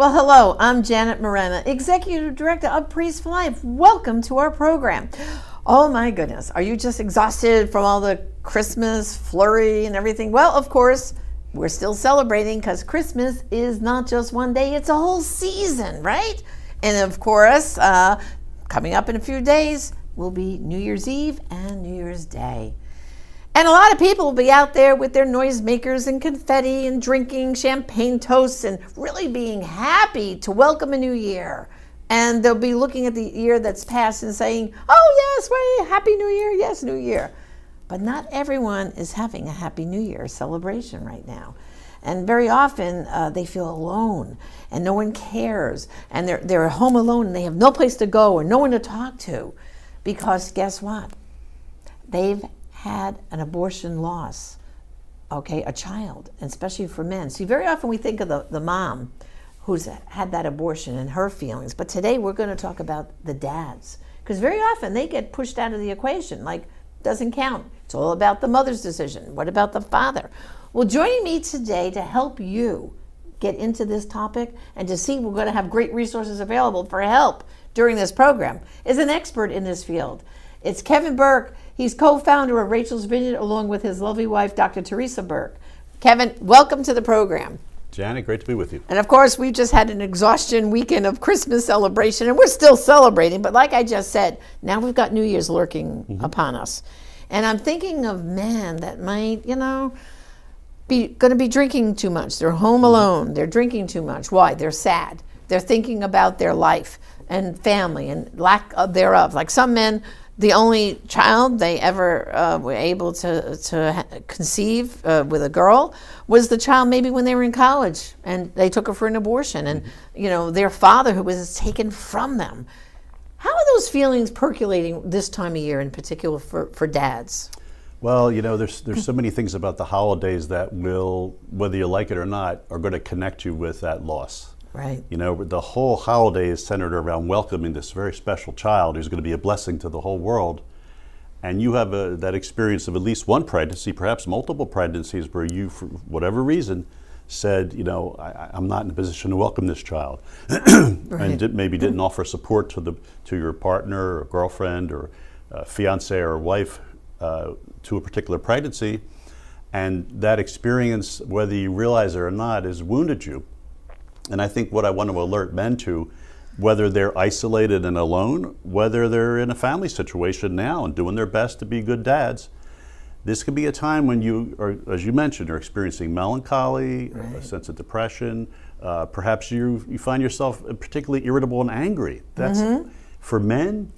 Well, hello, I'm Janet Morana, Executive Director of Priests for Life. Welcome to our program. Oh my goodness, are you just exhausted from all the Christmas flurry and everything? Well, of course, we're still celebrating because Christmas is not just one day, it's a whole season, right? And of course, uh, coming up in a few days will be New Year's Eve and New Year's Day. And a lot of people will be out there with their noisemakers and confetti and drinking champagne toasts and really being happy to welcome a new year. And they'll be looking at the year that's passed and saying, Oh, yes, well, happy new year, yes, new year. But not everyone is having a happy new year celebration right now. And very often uh, they feel alone and no one cares. And they're, they're home alone and they have no place to go or no one to talk to. Because guess what? They've had an abortion loss, okay, a child, especially for men. See, very often we think of the, the mom who's had that abortion and her feelings, but today we're going to talk about the dads. Because very often they get pushed out of the equation, like, doesn't count. It's all about the mother's decision. What about the father? Well, joining me today to help you get into this topic and to see we're going to have great resources available for help during this program is an expert in this field. It's Kevin Burke. He's co founder of Rachel's Vineyard along with his lovely wife, Dr. Theresa Burke. Kevin, welcome to the program. Janet, great to be with you. And of course, we've just had an exhaustion weekend of Christmas celebration, and we're still celebrating. But like I just said, now we've got New Year's lurking mm-hmm. upon us. And I'm thinking of men that might, you know, be going to be drinking too much. They're home mm-hmm. alone. They're drinking too much. Why? They're sad. They're thinking about their life and family and lack thereof. Like some men the only child they ever uh, were able to, to conceive uh, with a girl was the child maybe when they were in college and they took her for an abortion and you know their father who was taken from them. How are those feelings percolating this time of year in particular for, for dads? Well you know there's there's so many things about the holidays that will whether you like it or not are going to connect you with that loss Right. You know, the whole holiday is centered around welcoming this very special child who's going to be a blessing to the whole world. And you have a, that experience of at least one pregnancy, perhaps multiple pregnancies, where you, for whatever reason, said, you know, I, am not in a position to welcome this child, right. and did, maybe didn't offer support to the to your partner or girlfriend or uh, fiance or wife uh, to a particular pregnancy, and that experience, whether you realize it or not, has wounded you and I think what I want to alert men to, whether they're isolated and alone, whether they're in a family situation now and doing their best to be good dads, this could be a time when you are, as you mentioned, are experiencing melancholy, right. a sense of depression. Uh, perhaps you, you find yourself particularly irritable and angry. That's mm-hmm. for men.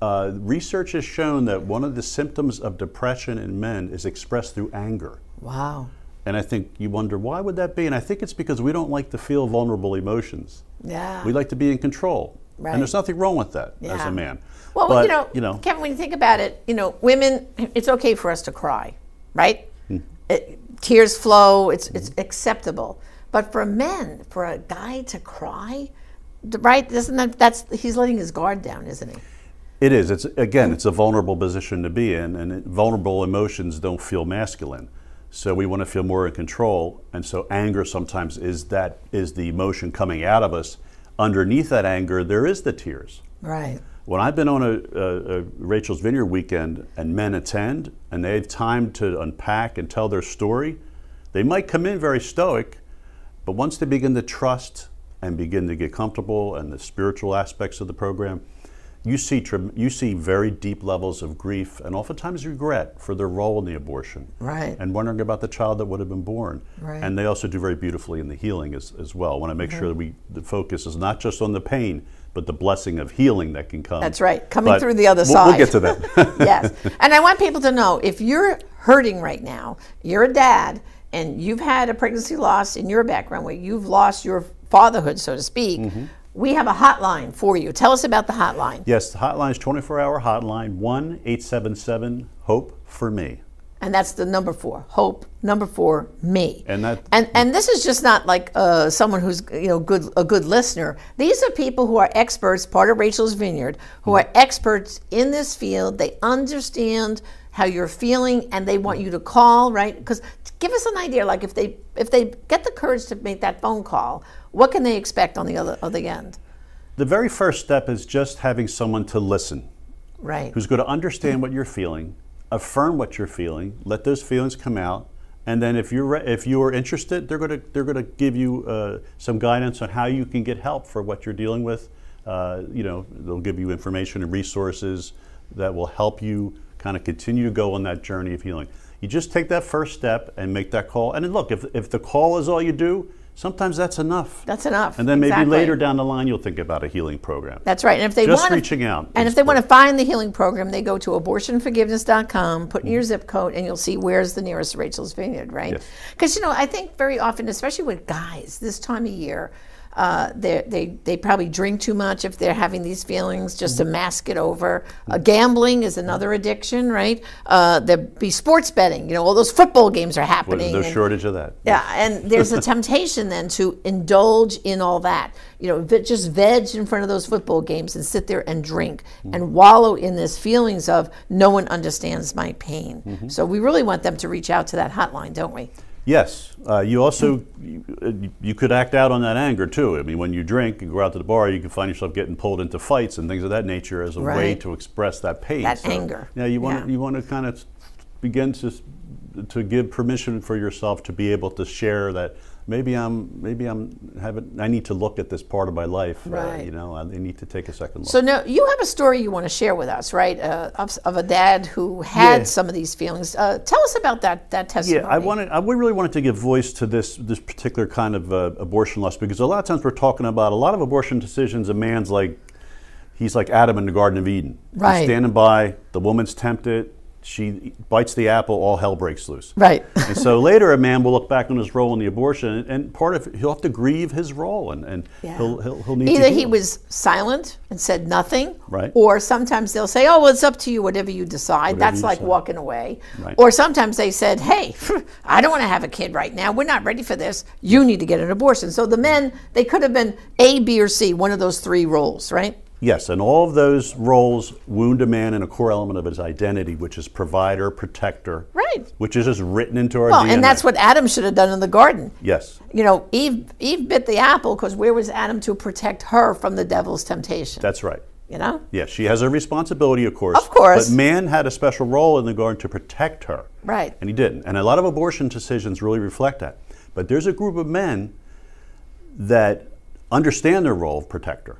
Uh, research has shown that one of the symptoms of depression in men is expressed through anger. Wow. And I think you wonder why would that be? And I think it's because we don't like to feel vulnerable emotions. Yeah. We like to be in control. Right. And there's nothing wrong with that yeah. as a man. Well, but, you, know, you know, Kevin, when you think about it, you know, women, it's okay for us to cry, right? Hmm. It, tears flow. It's it's hmm. acceptable. But for men, for a guy to cry, right? Isn't that that's he's letting his guard down, isn't he? It is. It's again, it's a vulnerable position to be in, and it, vulnerable emotions don't feel masculine. So we want to feel more in control, and so anger sometimes is that is the emotion coming out of us. Underneath that anger, there is the tears. Right. When I've been on a, a, a Rachel's Vineyard weekend and men attend and they have time to unpack and tell their story, they might come in very stoic, but once they begin to trust and begin to get comfortable and the spiritual aspects of the program, you see you see very deep levels of grief and oftentimes regret for their role in the abortion. Right. And wondering about the child that would have been born. Right. And they also do very beautifully in the healing as, as well. I want to make mm-hmm. sure that we the focus is not just on the pain, but the blessing of healing that can come. That's right, coming But through the other we'll- side. We'll get to that. yes. And I want people to know if you're hurting right now, you're a dad, and you've had a pregnancy loss in your background where you've lost your fatherhood, so to speak, Mm-hmm. We have a hotline for you. Tell us about the hotline. yes, the hotline is 24 hour hotline 1 877 HOPE for me. And that's the number four, hope. Number four, me. And that- and and this is just not like uh, someone who's you know good a good listener. These are people who are experts, part of Rachel's Vineyard, who are experts in this field. They understand how you're feeling, and they want you to call right. Because give us an idea, like if they if they get the courage to make that phone call, what can they expect on the other other end? The very first step is just having someone to listen. Right. who's going to understand what you're feeling, affirm what you're feeling, let those feelings come out, and then if you're re- if you are interested, they're going to they're going to give you uh, some guidance on how you can get help for what you're dealing with. Uh, you know, they'll give you information and resources that will help you kind of continue to go on that journey of healing. You just take that first step and make that call. And look, if if the call is all you do, sometimes that's enough. That's enough. And then maybe Exactly. later down the line, you'll think about a healing program. That's right. And if they Just want reaching out and if they want to find the healing program, they go to abortionforgiveness.com, put in your mm-hmm. zip code, and you'll see where's the nearest Rachel's Vineyard, right? Yes. Because you know, I think very often, especially with guys this time of year. Uh, they they they probably drink too much if they're having these feelings just to mask it over. Uh, gambling is another addiction, right? Uh, there be sports betting. You know, all those football games are happening. there's no shortage of that. yeah, and there's a temptation then to indulge in all that. You know, just veg in front of those football games and sit there and drink and wallow in this feelings of no one understands my pain. So we really want them to reach out to that hotline, don't we? Yes. Uh, you also you, you could act out on that anger too. I mean, when you drink and go out to the bar, you can find yourself getting pulled into fights and things of that nature as a way to express that pain. That anger. Yeah, you want Yeah. to you want to kind of begin to to give permission for yourself to be able to share that maybe I'm maybe I'm having I need to look at this part of my life. uh, Right. you know, I need to take a second look. So now you have a story you want to share with us, right? Uh, of, of a dad who had Yeah. some of these feelings. Uh, tell us about that that testimony. Yeah, I wanted. I we really wanted to give voice to this this particular kind of uh, abortion loss because a lot of times we're talking about a lot of abortion decisions. A man's like, he's like Adam in the Garden of Eden. Right. He's standing by. The woman's tempted. She bites the apple. All hell breaks loose. Right. and so later, a man will look back on his role in the abortion, and, part of it, he'll have to grieve his role, and, and Yeah. he'll, he'll he'll need to Either he was silent and said nothing, Right. or sometimes they'll say, "Oh, well, it's up to you, whatever you decide." Whatever That's you like decide. walking away. Right. Or sometimes they said, "Hey, I don't want to have a kid right now. We're not ready for this. You need to get an abortion." So the men, they could have been A, B, or C, one of those three roles, right? Yes, and all of those roles wound a man in a core element of his identity, which is provider, protector. Right. Which is just written into our Well, DNA. and that's what Adam should have done in the garden. Yes, You know, Eve Eve bit the apple because where was Adam to protect her from the devil's temptation? that's right. you know. Yes, she has a responsibility, of course. Of course. But man had a special role in the garden to protect her. Right. And he didn't. And a lot of abortion decisions really reflect that. But there's a group of men that understand their role of protector.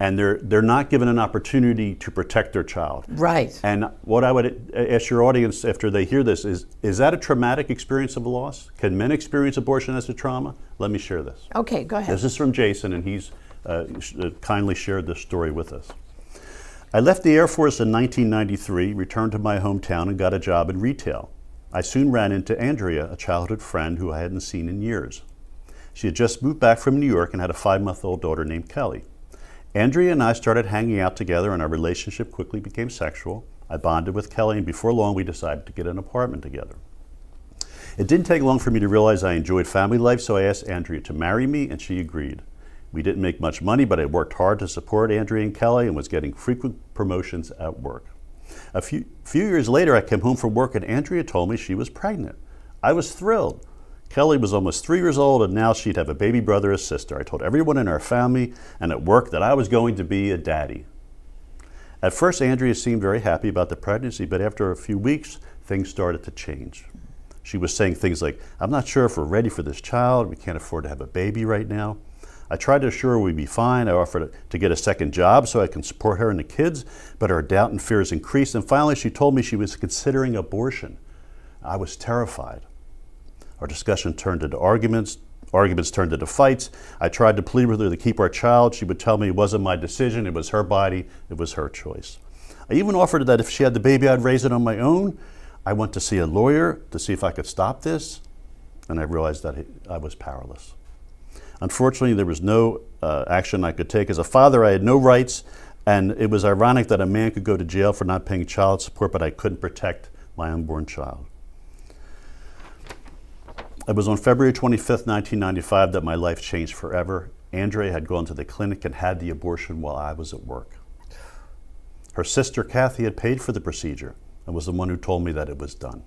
And they're, they're not given an opportunity to protect their child. Right. And what I would ask your audience after they hear this is is that a traumatic experience of loss? Can men experience abortion as a trauma? Let me share this. Okay, go ahead. This is from Jason, and he's uh, uh, kindly shared this story with us. I left the Air Force in 1993, returned to my hometown, and got a job in retail. I soon ran into Andrea, a childhood friend who I hadn't seen in years. She had just moved back from New York and had a five month old daughter named Kelly. Andrea and I started hanging out together, and our relationship quickly became sexual. I bonded with Kelly, and before long, we decided to get an apartment together. It didn't take long for me to realize I enjoyed family life, so I asked Andrea to marry me, and she agreed. We didn't make much money, but I worked hard to support Andrea and Kelly and was getting frequent promotions at work. A few, few years later, I came home from work, and Andrea told me she was pregnant. I was thrilled. Kelly was almost three years old, and now she'd have a baby brother or sister. I told everyone in our family and at work that I was going to be a daddy. At first, Andrea seemed very happy about the pregnancy, but after a few weeks, things started to change. She was saying things like, I'm not sure if we're ready for this child. We can't afford to have a baby right now. I tried to assure her we'd be fine. I offered to get a second job so I can support her and the kids, but her doubt and fears increased. And finally, she told me she was considering abortion. I was terrified. Our discussion turned into arguments, Arguments turned into fights. I tried to plead with her to keep our child. She would tell me it wasn't my decision, it was her body, it was her choice. I even offered that if she had the baby, I'd raise it on my own. I went to see a lawyer to see if I could stop this, and I realized that I was powerless. Unfortunately, there was no uh, action I could take. As a father, I had no rights, and it was ironic that a man could go to jail for not paying child support, but I couldn't protect my unborn child. It was on February 25th, 1995, that my life changed forever. Andrea had gone to the clinic and had the abortion while I was at work. Her sister Kathy had paid for the procedure and was the one who told me that it was done.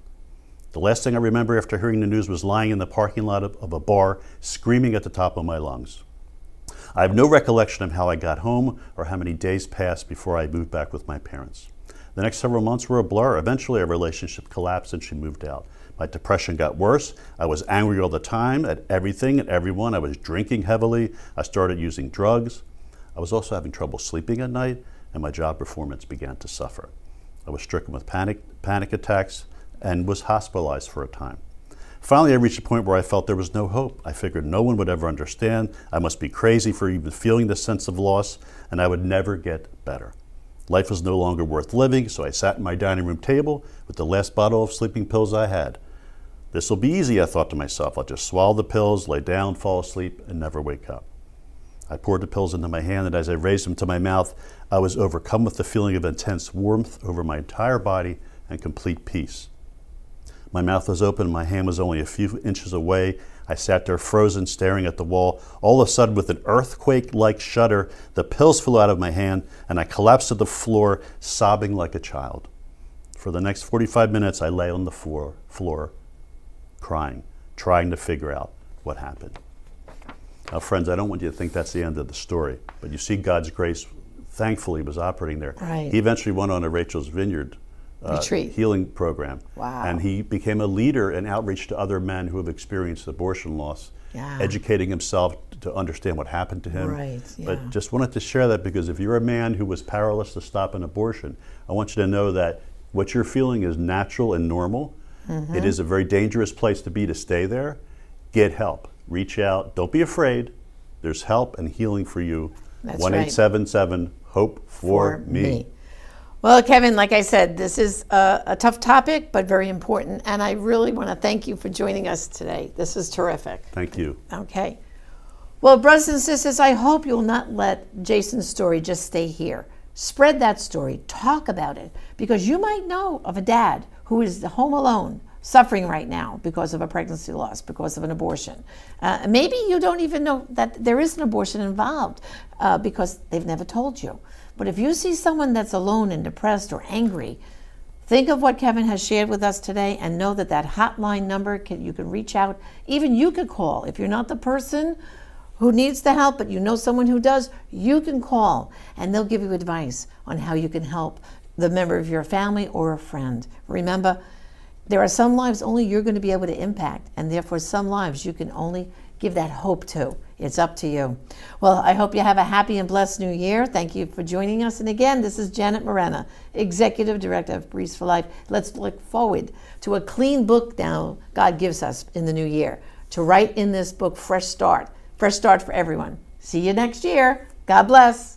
The last thing I remember after hearing the news was lying in the parking lot of, of a bar, screaming at the top of my lungs. I have no recollection of how I got home or how many days passed before I moved back with my parents. The next several months were a blur. Eventually, our relationship collapsed and she moved out. My depression got worse. I was angry all the time at everything and everyone. I was drinking heavily. I started using drugs. I was also having trouble sleeping at night, and my job performance began to suffer. I was stricken with panic, panic attacks and was hospitalized for a time. Finally, I reached a point where I felt there was no hope. I figured no one would ever understand. I must be crazy for even feeling this sense of loss, and I would never get better. Life was no longer worth living, so I sat at my dining room table with the last bottle of sleeping pills I had. This will be easy, I thought to myself. I'll just swallow the pills, lay down, fall asleep, and never wake up. I poured the pills into my hand, and as I raised them to my mouth, I was overcome with the feeling of intense warmth over my entire body and complete peace. My mouth was open, my hand was only a few inches away. I sat there frozen, staring at the wall. All of a sudden, with an earthquake like shudder, the pills flew out of my hand, and I collapsed to the floor, sobbing like a child. For the next 45 minutes, I lay on the floor, floor crying, trying to figure out what happened. Now, friends, I don't want you to think that's the end of the story, but you see God's grace, thankfully, was operating there. Right. He eventually went on a Rachel's Vineyard uh, Retreat. healing program. Wow. And he became a leader in outreach to other men who have experienced abortion loss, Yeah. educating himself to understand what happened to him. Right, yeah. But just wanted to share that because if you're a man who was powerless to stop an abortion, I want you to know that what you're feeling is natural and normal. Mm-hmm. It is a very dangerous place to be to stay there. Get help. Reach out. Don't be afraid. There's help and healing for you. That's One eight seven seven Hope for, me. Well, Kevin, like I said, this is a, a tough topic, but very important. And I really want to thank you for joining us today. This is terrific. Thank you. Okay. Well, brothers and sisters, I hope you'll not let Jason's story just stay here. Spread that story, talk about it, because you might know of a dad who is home alone, suffering right now because of a pregnancy loss, because of an abortion. Uh, maybe you don't even know that there is an abortion involved uh, because they've never told you. But if you see someone that's alone and depressed or angry, Think of what Kevin has shared with us today and know that that hotline number can, you can reach out. Even you could call. If you're not the person who needs the help, but you know someone who does, you can call and they'll give you advice on how you can help the member of your family or a friend. Remember, there are some lives only you're going to be able to impact, and therefore some lives you can only give that hope to. It's up to you. Well, I hope you have a happy and blessed new year. Thank you for joining us. And again, this is Janet Morana, Executive Director of Priests for Life. Let's look forward to a clean book now God gives us in the new year to write in this book, Fresh Start. Fresh Start for everyone. See you next year. God bless.